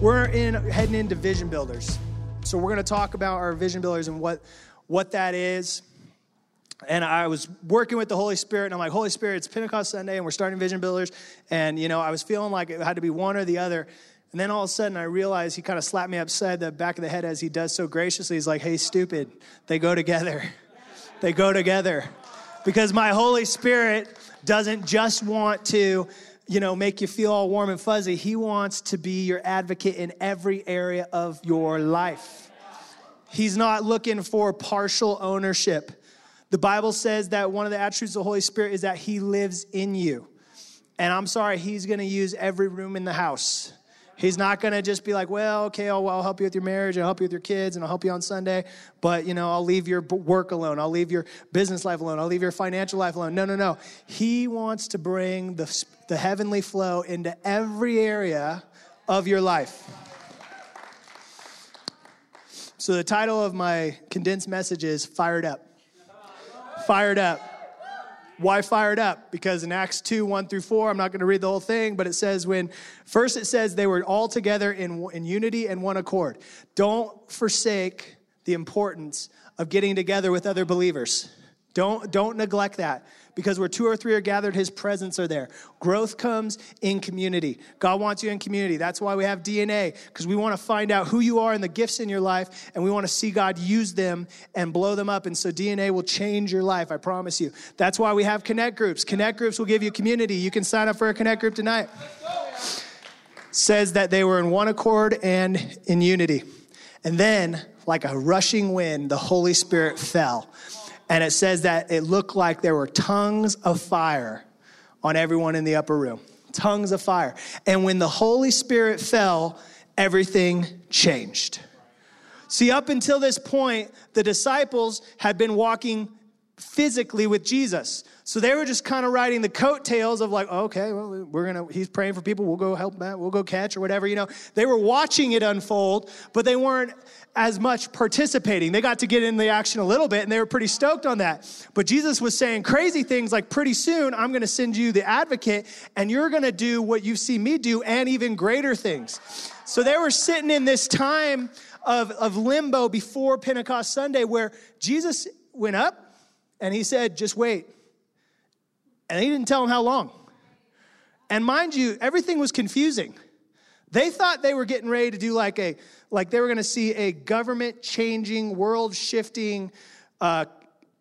We're in heading into vision builders. So we're going to talk about our vision builders and what what that is. And I was working with the Holy Spirit, and I'm like, Holy Spirit, it's Pentecost Sunday, and we're starting Vision Builders. And, you know, I was feeling like it had to be one or the other. And then all of a sudden, I realized he kind of slapped me upside the back of the head as he does so graciously. He's like, hey, stupid, they go together. They go together. Because my Holy Spirit doesn't just want to you know, make you feel all warm and fuzzy. He wants to be your advocate in every area of your life. He's not looking for partial ownership. The Bible says that one of the attributes of the Holy Spirit is that He lives in you. And I'm sorry, He's gonna use every room in the house. He's not going to just be like, well, okay, I'll, I'll, help you with your marriage, I'll help you with your kids, and I'll help you on Sunday, but, you know, I'll leave your work alone. I'll leave your business life alone. I'll leave your financial life alone. No, no, no. He wants to bring the, the heavenly flow into every area of your life. So the title of my condensed message is Fired Up. Fired Up. Why fired up? Because in Acts 2, 1 through 4, I'm not going to read the whole thing, but it says when, first it says they were all together in, in unity and one accord. Don't forsake the importance of getting together with other believers. Don't, don't neglect that because where two or three are gathered, his presence are there. Growth comes in community. God wants you in community. That's why we have DNA, because we want to find out who you are and the gifts in your life, and we want to see God use them and blow them up. And so DNA will change your life, I promise you. That's why we have connect groups. Connect groups will give you community. You can sign up for a connect group tonight. Says that they were in one accord and in unity. And then, like a rushing wind, the Holy Spirit fell and it says that it looked like there were tongues of fire on everyone in the upper room. Tongues of fire. And when the Holy Spirit fell, everything changed. See, up until this point, the disciples had been walking physically with Jesus. So they were just kind of riding the coattails of like, oh, okay, well, we're gonna, he's praying for people, we'll go help that, we'll go catch or whatever, you know. They were watching it unfold, but they weren't as much participating. They got to get in the action a little bit and they were pretty stoked on that. But Jesus was saying crazy things like, pretty soon I'm gonna send you the advocate and you're gonna do what you see me do and even greater things. So they were sitting in this time of, of limbo before Pentecost Sunday where Jesus went up, and he said, just wait. And he didn't tell him how long. And mind you, everything was confusing. They thought they were getting ready to do like a, like they were gonna see a government changing, world shifting, uh,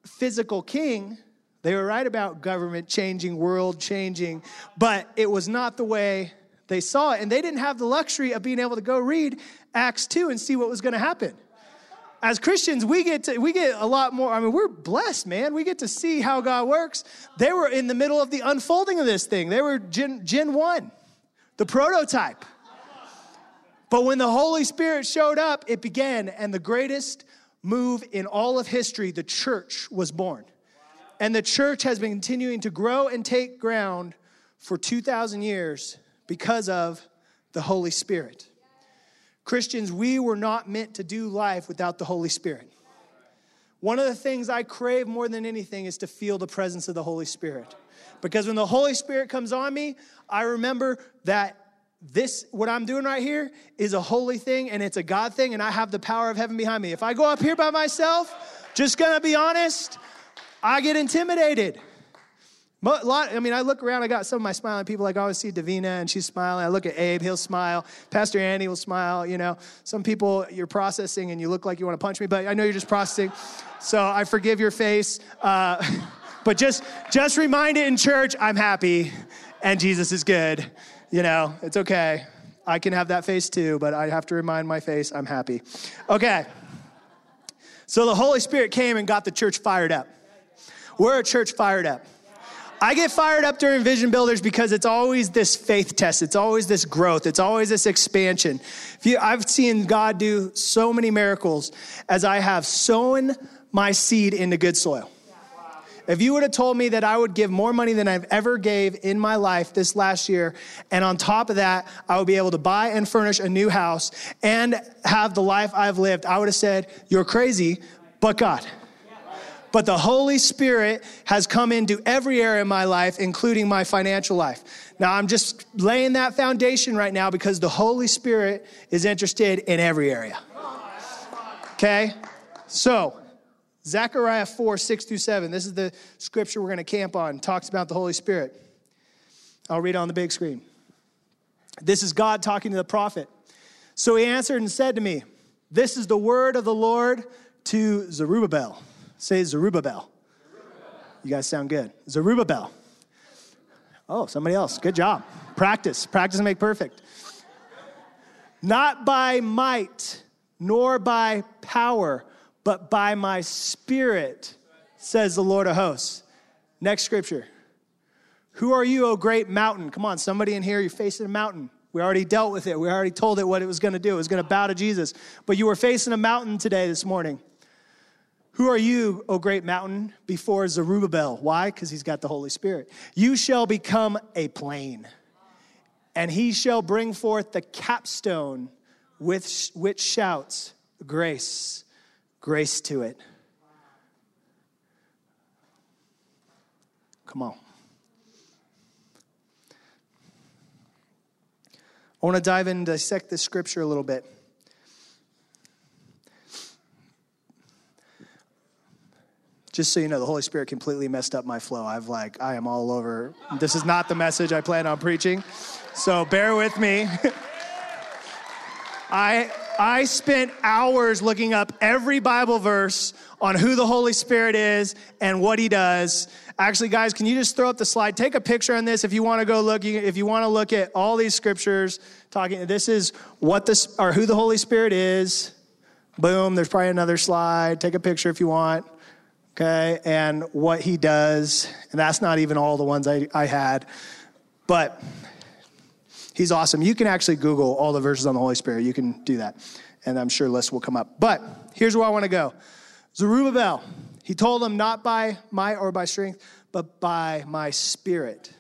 physical king. They were right about government changing, world changing, but it was not the way they saw it. And they didn't have the luxury of being able to go read Acts 2 and see what was gonna happen as Christians, we get to, we get a lot more. I mean, we're blessed, man. We get to see how God works. They were in the middle of the unfolding of this thing. They were Gen, Gen 1, the prototype. But when the Holy Spirit showed up, it began, and the greatest move in all of history, the church was born. And the church has been continuing to grow and take ground for 2,000 years because of the Holy Spirit. Christians, we were not meant to do life without the Holy Spirit. One of the things I crave more than anything is to feel the presence of the Holy Spirit. Because when the Holy Spirit comes on me, I remember that this, what I'm doing right here, is a holy thing and it's a God thing, and I have the power of heaven behind me. If I go up here by myself, just gonna be honest, I get intimidated. But lot, I mean, I look around, I got some of my smiling people. Like I always see Davina and she's smiling. I look at Abe, he'll smile. Pastor Andy will smile. You know, some people you're processing and you look like you want to punch me, but I know you're just processing. So I forgive your face. Uh, but just, just remind it in church, I'm happy and Jesus is good. You know, it's okay. I can have that face too, but I have to remind my face, I'm happy. Okay. So the Holy Spirit came and got the church fired up. We're a church fired up. I get fired up during Vision Builders because it's always this faith test. It's always this growth. It's always this expansion. You, I've seen God do so many miracles as I have sown my seed into good soil. If you would have told me that I would give more money than I've ever gave in my life this last year, and on top of that, I would be able to buy and furnish a new house and have the life I've lived, I would have said, You're crazy, but God. But the Holy Spirit has come into every area of my life, including my financial life. Now, I'm just laying that foundation right now because the Holy Spirit is interested in every area. Okay? So, Zechariah 4, 6 through 7. This is the scripture we're going to camp on. talks about the Holy Spirit. I'll read it on the big screen. This is God talking to the prophet. So he answered and said to me, This is the word of the Lord to Zerubbabel. Say Zerubbabel. You guys sound good. Zerubbabel. Oh, somebody else. Good job. Practice. Practice and make perfect. Not by might, nor by power but by my spirit, says the Lord of hosts. Next scripture. Who are you, O great mountain? Come on, somebody in here, you're facing a mountain. We already dealt with it. We already told it what it was going to do. It was going to bow to Jesus. But you were facing a mountain today, this morning. Who are you, O great mountain, before Zerubbabel? Why? Because he's got the Holy Spirit. You shall become a plain, and he shall bring forth the capstone with which shouts, Grace grace to it. Come on. I want to dive and dissect this scripture a little bit. Just so you know, the Holy Spirit completely messed up my flow. I've like, I am all over. This is not the message I plan on preaching. So bear with me. I I spent hours looking up every Bible verse on who the Holy Spirit is and what he does. Actually, guys, can you just throw up the slide? Take a picture on this if you want to go look. If you want to look at all these scriptures, talking. This is what this or who the Holy Spirit is. Boom. There's probably another slide. Take a picture if you want. Okay, and what he does, and that's not even all the ones I, I had, but He's awesome. You can actually Google all the verses on the Holy Spirit. You can do that. And I'm sure lists will come up. But here's where I want to go Zerubbabel, he told them, not by might or by strength, but by my spirit.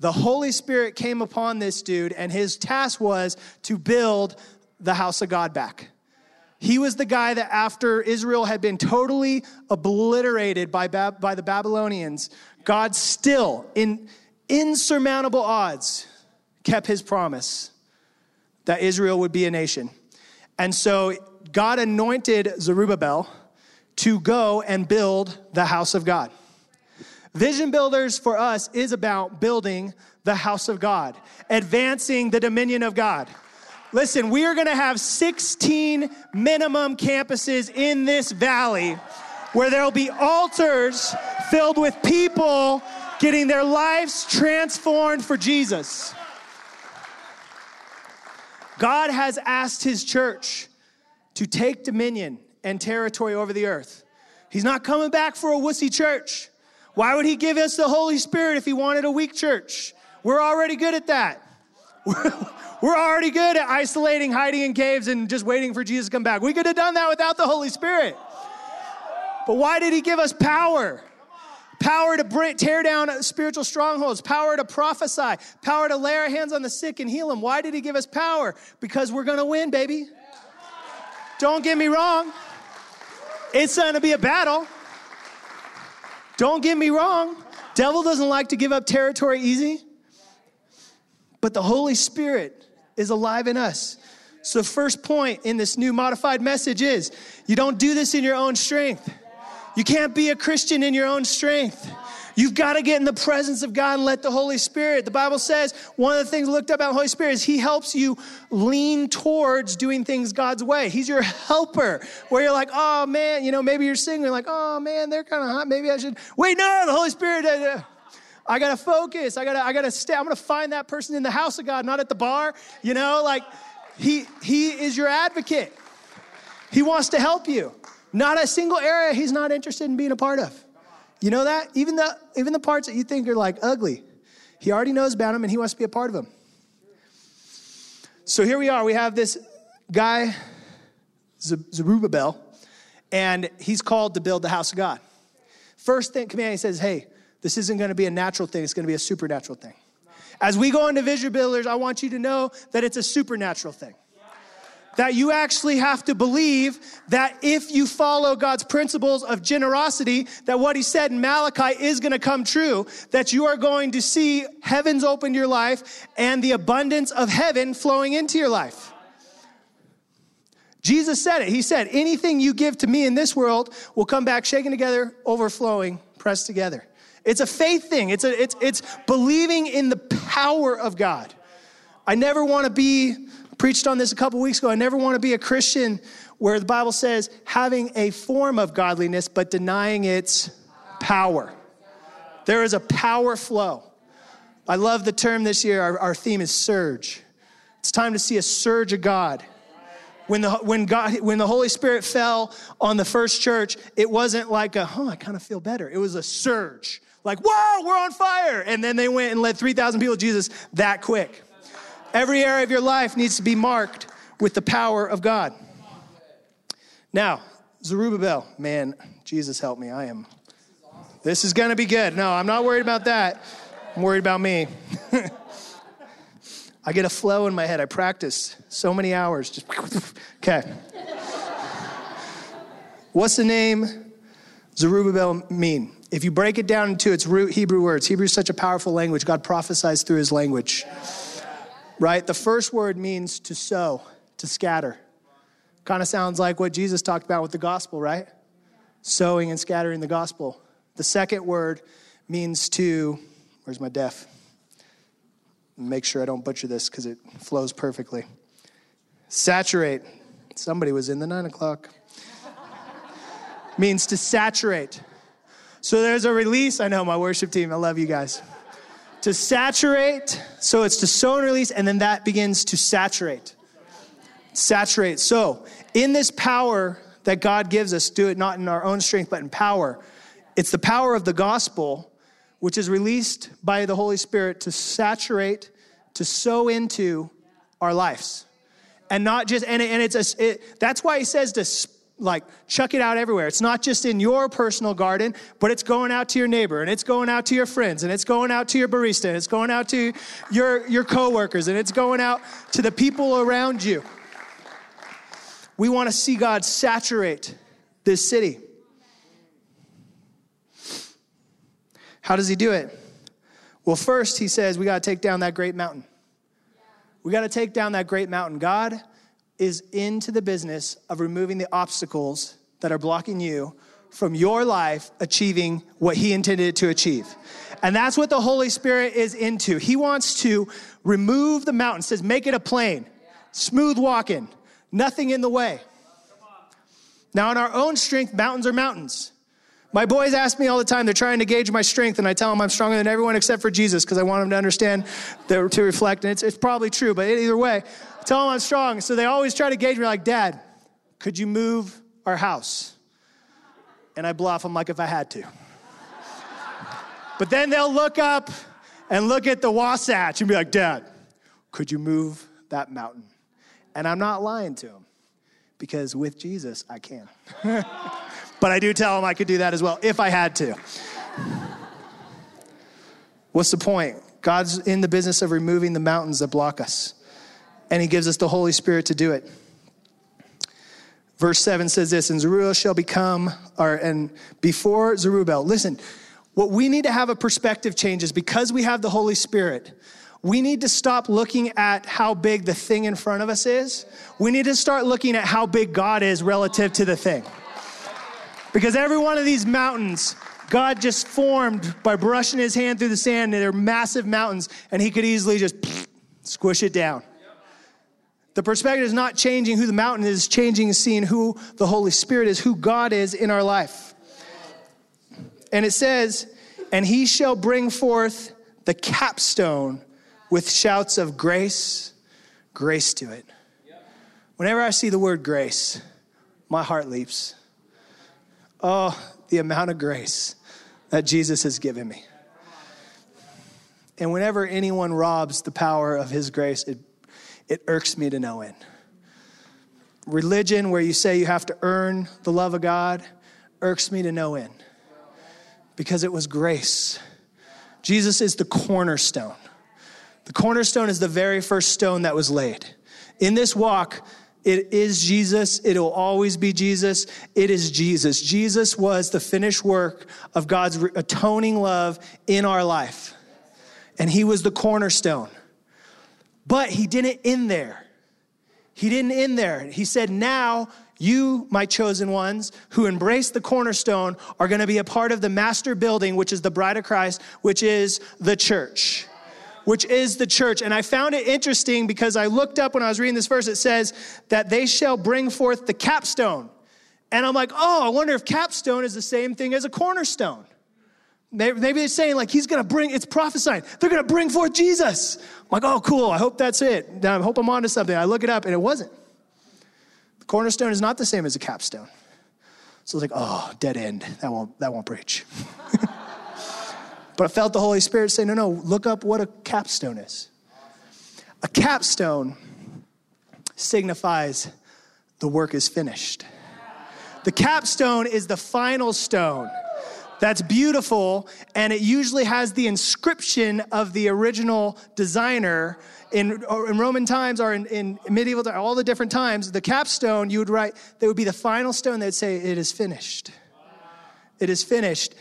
The Holy Spirit came upon this dude, and his task was to build the house of God back. He was the guy that, after Israel had been totally obliterated by, by the Babylonians, God still, in insurmountable odds, kept his promise that Israel would be a nation. And so God anointed Zerubbabel to go and build the house of God. Vision Builders for us is about building the house of God, advancing the dominion of God. Listen, we are gonna have 16 minimum campuses in this valley where there'll be altars filled with people getting their lives transformed for Jesus. God has asked his church to take dominion and territory over the earth. He's not coming back for a wussy church. Why would he give us the Holy Spirit if he wanted a weak church? We're already good at that. We're already good at isolating, hiding in caves, and just waiting for Jesus to come back. We could have done that without the Holy Spirit. But why did he give us power? power to bring, tear down spiritual strongholds, power to prophesy, power to lay our hands on the sick and heal them. Why did he give us power? Because we're going to win, baby. Don't get me wrong. It's going to be a battle. Don't get me wrong. Devil doesn't like to give up territory easy. But the Holy Spirit is alive in us. So, first point in this new modified message is you don't do this in your own strength. You can't be a Christian in your own strength. You've got to get in the presence of God and let the Holy Spirit. The Bible says one of the things looked up about Holy Spirit is He helps you lean towards doing things God's way. He's your helper. Where you're like, oh man, you know, maybe you're singing, like, oh man, they're kind of hot. Maybe I should. Wait, no, the Holy Spirit. Uh, uh, I gotta focus. I gotta, I gotta stay. I'm gonna find that person in the house of God, not at the bar. You know, like He He is your advocate. He wants to help you. Not a single area he's not interested in being a part of. You know that? Even the, even the parts that you think are like ugly, he already knows about them and he wants to be a part of them. So here we are. We have this guy, Zerubbabel, and he's called to build the house of God. First thing, command, he says, hey, this isn't going to be a natural thing, it's going to be a supernatural thing. As we go into Vision Builders, I want you to know that it's a supernatural thing that you actually have to believe that if you follow God's principles of generosity, that what he said in Malachi is going to come true, that you are going to see heavens open your life and the abundance of heaven flowing into your life. Jesus said it. He said, anything you give to me in this world will come back shaken together, overflowing, pressed together. It's a faith thing. It's, a, it's, it's believing in the power of God. I never want to be preached on this a couple weeks ago. I never want to be a Christian where the Bible says having a form of godliness but denying its power. There is a power flow. I love the term this year. Our, our theme is surge. It's time to see a surge of God. When the, when, God, when the Holy Spirit fell on the first church, it wasn't like a, oh, I kind of feel better. It was a surge. Like, whoa, we're on fire. And then they went and led 3,000 people to Jesus that quick. Every area of your life needs to be marked with the power of God. Now, Zerubbabel, man, Jesus help me. I am. This is going to be good. No, I'm not worried about that. I'm worried about me. I get a flow in my head. I practice so many hours. Just okay. What's the name Zerubbabel mean? If you break it down into its root Hebrew words, Hebrew is such a powerful language. God prophesies through his language right? The first word means to sow, to scatter. Kind of sounds like what Jesus talked about with the gospel, right? Sowing and scattering the gospel. The second word means to, where's my deaf? Make sure I don't butcher this because it flows perfectly. Saturate. Somebody was in the nine o'clock. means to saturate. So there's a release. I know my worship team, I love you guys to saturate. So it's to sow and release, and then that begins to saturate. Saturate. So in this power that God gives us, do it not in our own strength, but in power. It's the power of the gospel, which is released by the Holy Spirit to saturate, to sow into our lives. And not just, and, it, and it's a, it, that's why he says to like chuck it out everywhere. It's not just in your personal garden, but it's going out to your neighbor and it's going out to your friends and it's going out to your barista and it's going out to your, your coworkers and it's going out to the people around you. We want to see God saturate this city. How does he do it? Well, first, he says we got to take down that great mountain. We got to take down that great mountain. God is into the business of removing the obstacles that are blocking you from your life achieving what he intended to achieve. And that's what the Holy Spirit is into. He wants to remove the mountain, says, make it a plain, smooth walking, nothing in the way. Now, in our own strength, mountains are mountains. My boys ask me all the time, they're trying to gauge my strength, and I tell them I'm stronger than everyone except for Jesus because I want them to understand, to reflect. And it's, it's probably true, but either way, tell them I'm strong. So they always try to gauge me like, Dad, could you move our house? And I bluff them like if I had to. but then they'll look up and look at the Wasatch and be like, Dad, could you move that mountain? And I'm not lying to them because with Jesus, I can. but I do tell them I could do that as well if I had to. What's the point? God's in the business of removing the mountains that block us and he gives us the Holy Spirit to do it. Verse 7 says this, and Zerubbabel shall become, or, and before Zerubbabel, listen, what we need to have a perspective change is because we have the Holy Spirit, we need to stop looking at how big the thing in front of us is. We need to start looking at how big God is relative to the thing. Because every one of these mountains, God just formed by brushing his hand through the sand, and they're massive mountains, and he could easily just squish it down. The perspective is not changing who the mountain is, changing is seeing who the Holy Spirit is, who God is in our life. And it says, and he shall bring forth the capstone with shouts of grace, grace to it. Whenever I see the word grace, my heart leaps. Oh, the amount of grace that Jesus has given me. And whenever anyone robs the power of his grace, it, it irks me to no end. Religion, where you say you have to earn the love of God, irks me to no end because it was grace. Jesus is the cornerstone. The cornerstone is the very first stone that was laid. In this walk, it is Jesus. It will always be Jesus. It is Jesus. Jesus was the finished work of God's atoning love in our life. And he was the cornerstone. But he didn't end there. He didn't end there. He said, Now you, my chosen ones, who embrace the cornerstone, are going to be a part of the master building, which is the bride of Christ, which is the church. Which is the church. And I found it interesting because I looked up when I was reading this verse, it says that they shall bring forth the capstone. And I'm like, oh, I wonder if capstone is the same thing as a cornerstone. Maybe they're saying like he's gonna bring, it's prophesying, they're gonna bring forth Jesus. I'm like, oh, cool, I hope that's it. I hope I'm onto something. I look it up and it wasn't. The cornerstone is not the same as a capstone. So I was like, oh, dead end. That won't, that won't preach. but I felt the Holy Spirit say, no, no, look up what a capstone is. A capstone signifies the work is finished. The capstone is the final stone that's beautiful, and it usually has the inscription of the original designer in, in Roman times or in, in medieval times, all the different times, the capstone, you would write, that would be the final stone they would say, It is finished. It is finished.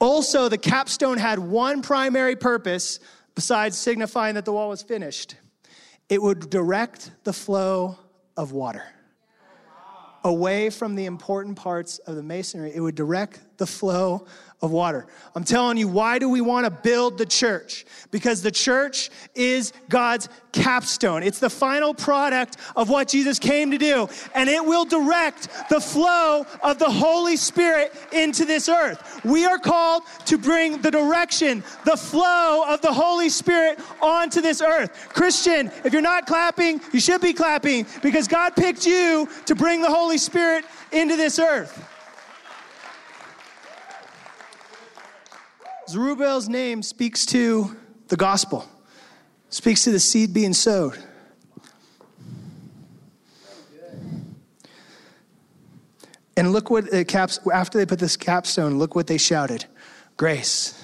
Also, the capstone had one primary purpose besides signifying that the wall was finished it would direct the flow of water away from the important parts of the masonry. It would direct the flow of water. I'm telling you, why do we want to build the church? Because the church is God's capstone. It's the final product of what Jesus came to do, and it will direct the flow of the Holy Spirit into this earth. We are called to bring the direction, the flow of the Holy Spirit onto this earth. Christian, if you're not clapping, you should be clapping because God picked you to bring the Holy Spirit into this earth. Zerubbabel's name speaks to the gospel, speaks to the seed being sowed. And look what it caps after they put this capstone, look what they shouted. Grace.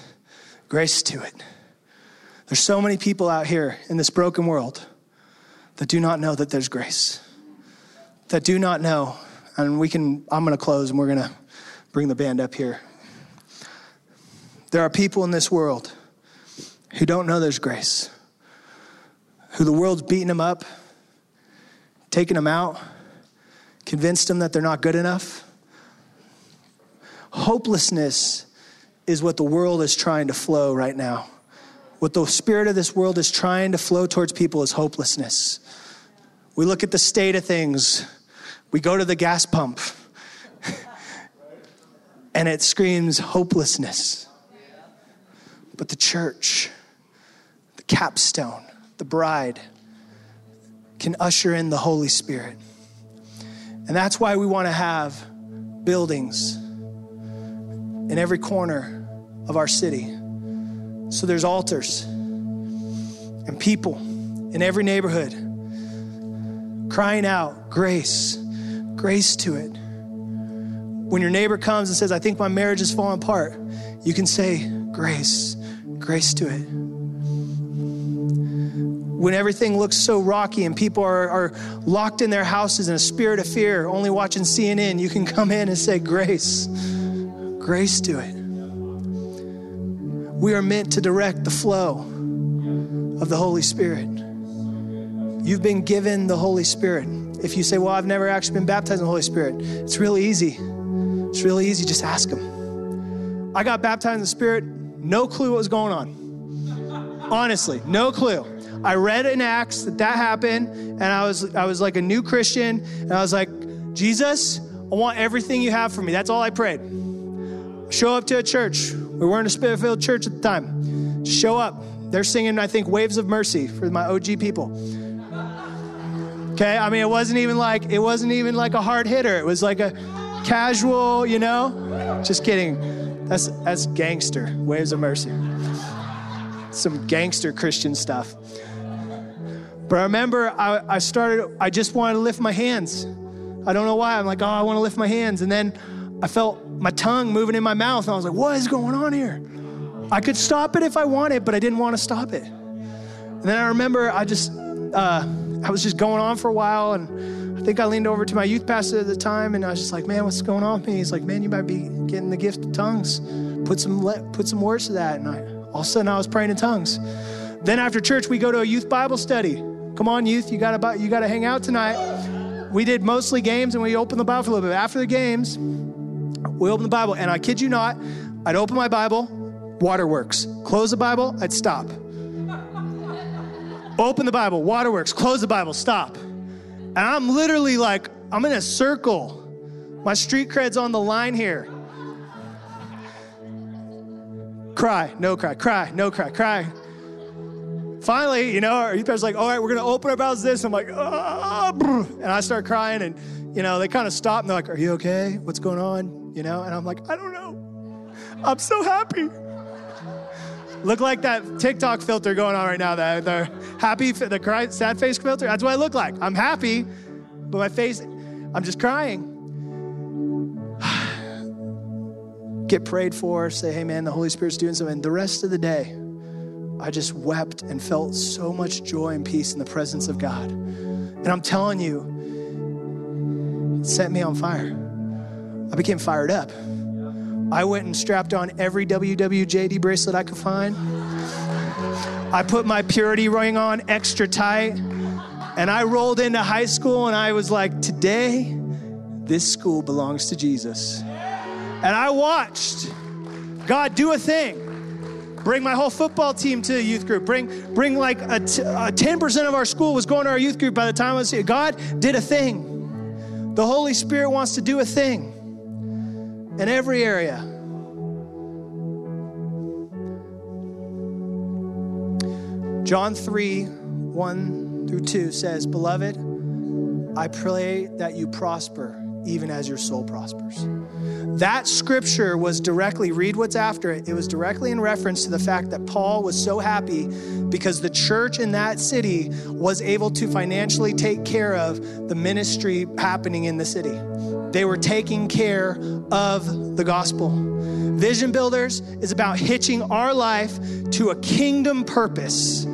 Grace to it. There's so many people out here in this broken world that do not know that there's grace. That do not know. And we can I'm going to close and we're going to bring the band up here. There are people in this world who don't know there's grace, who the world's beating them up, taking them out, convinced them that they're not good enough. Hopelessness is what the world is trying to flow right now. What the spirit of this world is trying to flow towards people is hopelessness. We look at the state of things, we go to the gas pump, and it screams hopelessness. Church, the capstone, the bride, can usher in the Holy Spirit. And that's why we want to have buildings in every corner of our city. So there's altars and people in every neighborhood crying out, grace, grace to it. When your neighbor comes and says, I think my marriage is falling apart, you can say, grace, grace to it. When everything looks so rocky and people are, are locked in their houses in a spirit of fear, only watching CNN, you can come in and say, Grace, grace to it. We are meant to direct the flow of the Holy Spirit. You've been given the Holy Spirit. If you say, Well, I've never actually been baptized in the Holy Spirit, it's really easy. It's really easy. Just ask Him. I got baptized in the Spirit no clue what was going on. Honestly, no clue. I read in Acts that that happened, and I was I was like a new Christian, and I was like, Jesus, I want everything you have for me. That's all I prayed. Show up to a church. We weren't a spirit-filled church at the time. Show up. They're singing, I think, "Waves of Mercy" for my OG people. Okay, I mean, it wasn't even like it wasn't even like a hard hitter. It was like a casual, you know. Just kidding That's that's gangster. Waves of mercy. Some gangster Christian stuff. But I remember I, I started, I just wanted to lift my hands. I don't know why. I'm like, oh, I want to lift my hands. And then I felt my tongue moving in my mouth. And I was like, what is going on here? I could stop it if I wanted, but I didn't want to stop it. And then I remember I just, uh, I was just going on for a while. And I think I leaned over to my youth pastor at the time and I was just like, man, what's going on with me? He's like, man, you might be getting the gift of tongues. Put some, put some words to that. And I, all of a sudden I was praying in tongues. Then after church, we go to a youth Bible study. Come on, youth, you gotta, you gotta hang out tonight. We did mostly games and we opened the Bible for a little bit. After the games, we opened the Bible, and I kid you not, I'd open my Bible, waterworks. Close the Bible, I'd stop. Open the Bible, waterworks. Close the Bible, stop. And I'm literally like, I'm in a circle. My street cred's on the line here. Cry, no cry, cry, no cry, cry. Finally, you know, our youth pastor's like, all right, we're going to open our mouths this. I'm like, ah, and I start crying, and, you know, they kind of stop and they're like, are you okay? What's going on? You know, and I'm like, I don't know. I'm so happy. Look like that TikTok filter going on right now, the, the happy, the cry, sad face filter. That's what I look like. I'm happy, but my face, I'm just crying. Get prayed for, say, hey man, the Holy Spirit's doing something. The rest of the day, I just wept and felt so much joy and peace in the presence of God. And I'm telling you, it set me on fire. I became fired up. I went and strapped on every WWJD bracelet I could find. I put my purity ring on extra tight. And I rolled into high school and I was like, today, this school belongs to Jesus. And I watched God do a thing. Bring my whole football team to the youth group. Bring, bring like a t- a 10% of our school was going to our youth group by the time I was here. God did a thing. The Holy Spirit wants to do a thing in every area. John 3 1 through 2 says, Beloved, I pray that you prosper even as your soul prospers. That scripture was directly, read what's after it, it was directly in reference to the fact that Paul was so happy because the church in that city was able to financially take care of the ministry happening in the city. They were taking care of the gospel. Vision Builders is about hitching our life to a kingdom purpose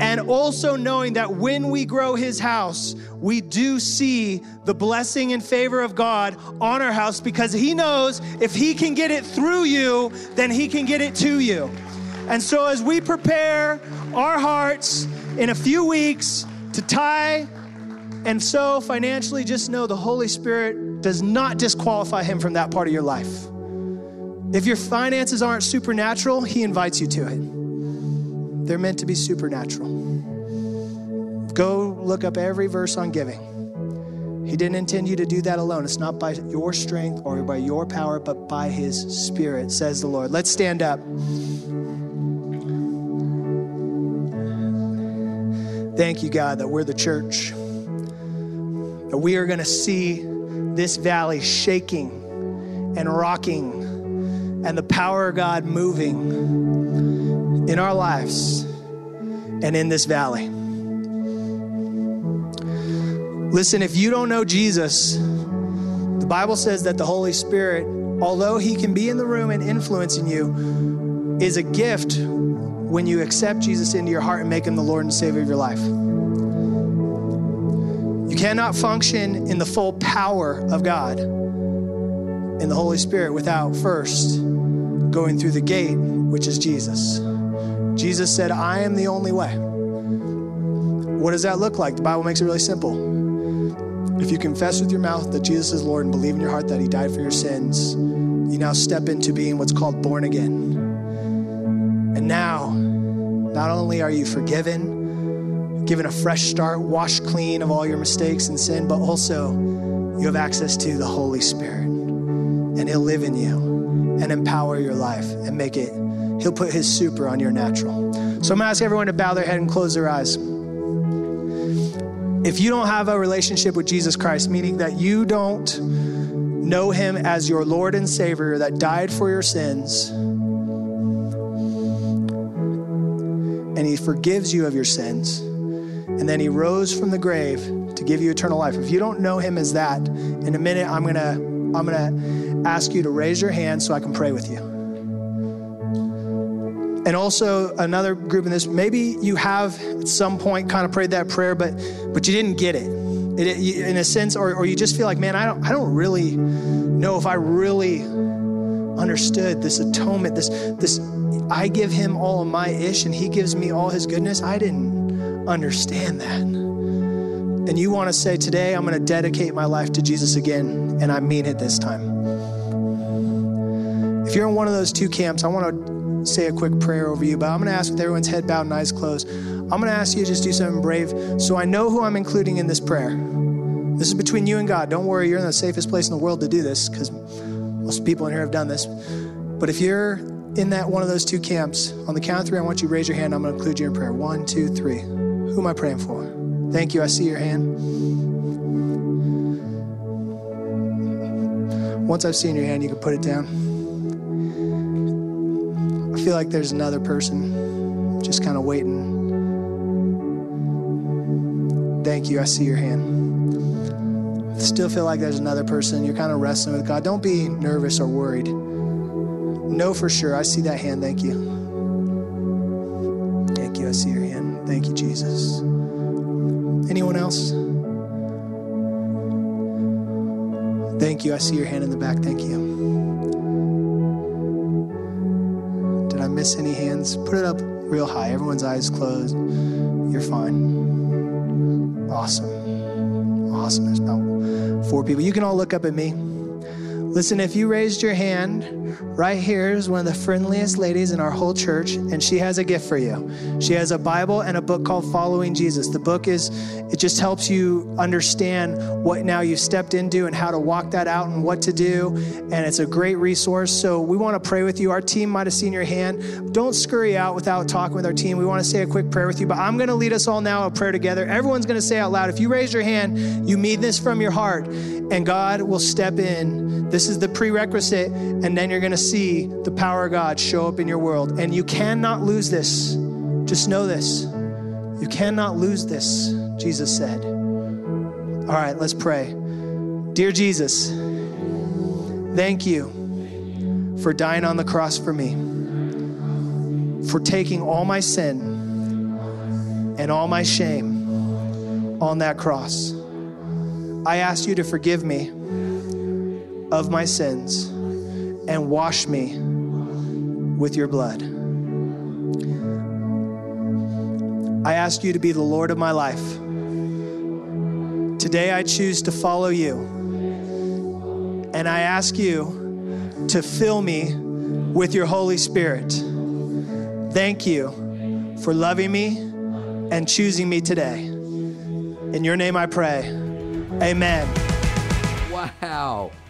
and also knowing that when we grow his house, we do see the blessing and favor of God on our house because he knows if he can get it through you, then he can get it to you. And so, as we prepare our hearts in a few weeks to tie and sow financially, just know the Holy Spirit does not disqualify him from that part of your life. If your finances aren't supernatural, he invites you to it. They're meant to be supernatural. Go look up every verse on giving. He didn't intend you to do that alone. It's not by your strength or by your power, but by His Spirit, says the Lord. Let's stand up. Thank you, God, that we're the church. That we are going to see this valley shaking and rocking and the power of God moving in our lives and in this valley. Listen, if you don't know Jesus, the Bible says that the Holy Spirit, although he can be in the room and influencing you, is a gift when you accept Jesus into your heart and make him the Lord and Savior of your life. Cannot function in the full power of God in the Holy Spirit without first going through the gate, which is Jesus. Jesus said, I am the only way. What does that look like? The Bible makes it really simple. If you confess with your mouth that Jesus is Lord and believe in your heart that He died for your sins, you now step into being what's called born again. And now, not only are you forgiven, given a fresh start, washed clean of all your mistakes and sin, but also you have access to the Holy Spirit. And He'll live in you and empower your life and make it, He'll put His super on your natural. So I'm gonna ask everyone to bow their head and close their eyes if you don't have a relationship with Jesus Christ, meaning that you don't know him as your Lord and Savior that died for your sins, and he forgives you of your sins, and then he rose from the grave to give you eternal life. If you don't know him as that, in a minute I'm going to I'm going to ask you to raise your hand so I can pray with you. And also another group in this, maybe you have at some point kind of prayed that prayer, but but you didn't get it. it in a sense, or, or you just feel like, man, I don't I don't really know if I really understood this atonement, this this I give him all of my ish and he gives me all his goodness. I didn't understand that and you want to say, Today I'm going to dedicate my life to Jesus again, and I mean it this time. If you're in one of those two camps, I want to say a quick prayer over you, but I'm going to ask with everyone's head bowed and eyes closed. I'm going to ask you to just do something brave so I know who I'm including in this prayer. This is between you and God. Don't worry, you're in the safest place in the world to do this because most people in here have done this. But if you're in that one of those two camps, on the count of three, I want you to raise your hand. I'm going to include you in prayer. One, two, three. Who am I praying for? Thank you. I see your hand. Once I've seen your hand, you can put it down. I feel like there's another person just kind of waiting. Thank you. I see your hand. I still feel like there's another person. You're kind of wrestling with God. Don't be nervous or worried. Know for sure. I see that hand. Thank you. Thank you. I see your hand. Thank you, Jesus. Anyone else? Thank you. I see your hand in the back. Thank you. Did I miss any hands? Put it up real high. Everyone's eyes closed. You're fine. Awesome. Awesome. There's about four people. You can all look up at me. Listen, if you raised your hand, right here is one of the friendliest ladies in our whole church, and she has a gift for you. She has a Bible and a book called Following Jesus. The book is, it just helps you understand what now you've stepped into and how to walk that out and what to do. And it's a great resource. So we want to pray with you. Our team might have seen your hand. Don't scurry out without talking with our team. We want to say a quick prayer with you, but I'm going to lead us all now a prayer together. Everyone's going to say out loud. If you raise your hand, you mean this from your heart, and God will step in this is the prerequisite, and then you're going to see the power of God show up in your world. And you cannot lose this. Just know this. You cannot lose this, Jesus said. All right, let's pray. Dear Jesus, thank you for dying on the cross for me, for taking all my sin and all my shame on that cross. I ask you to forgive me of my sins and wash me with your blood. I ask you to be the Lord of my life. Today I choose to follow you. And I ask you to fill me with your Holy Spirit. Thank you for loving me and choosing me today. In your name I pray. Amen. Wow.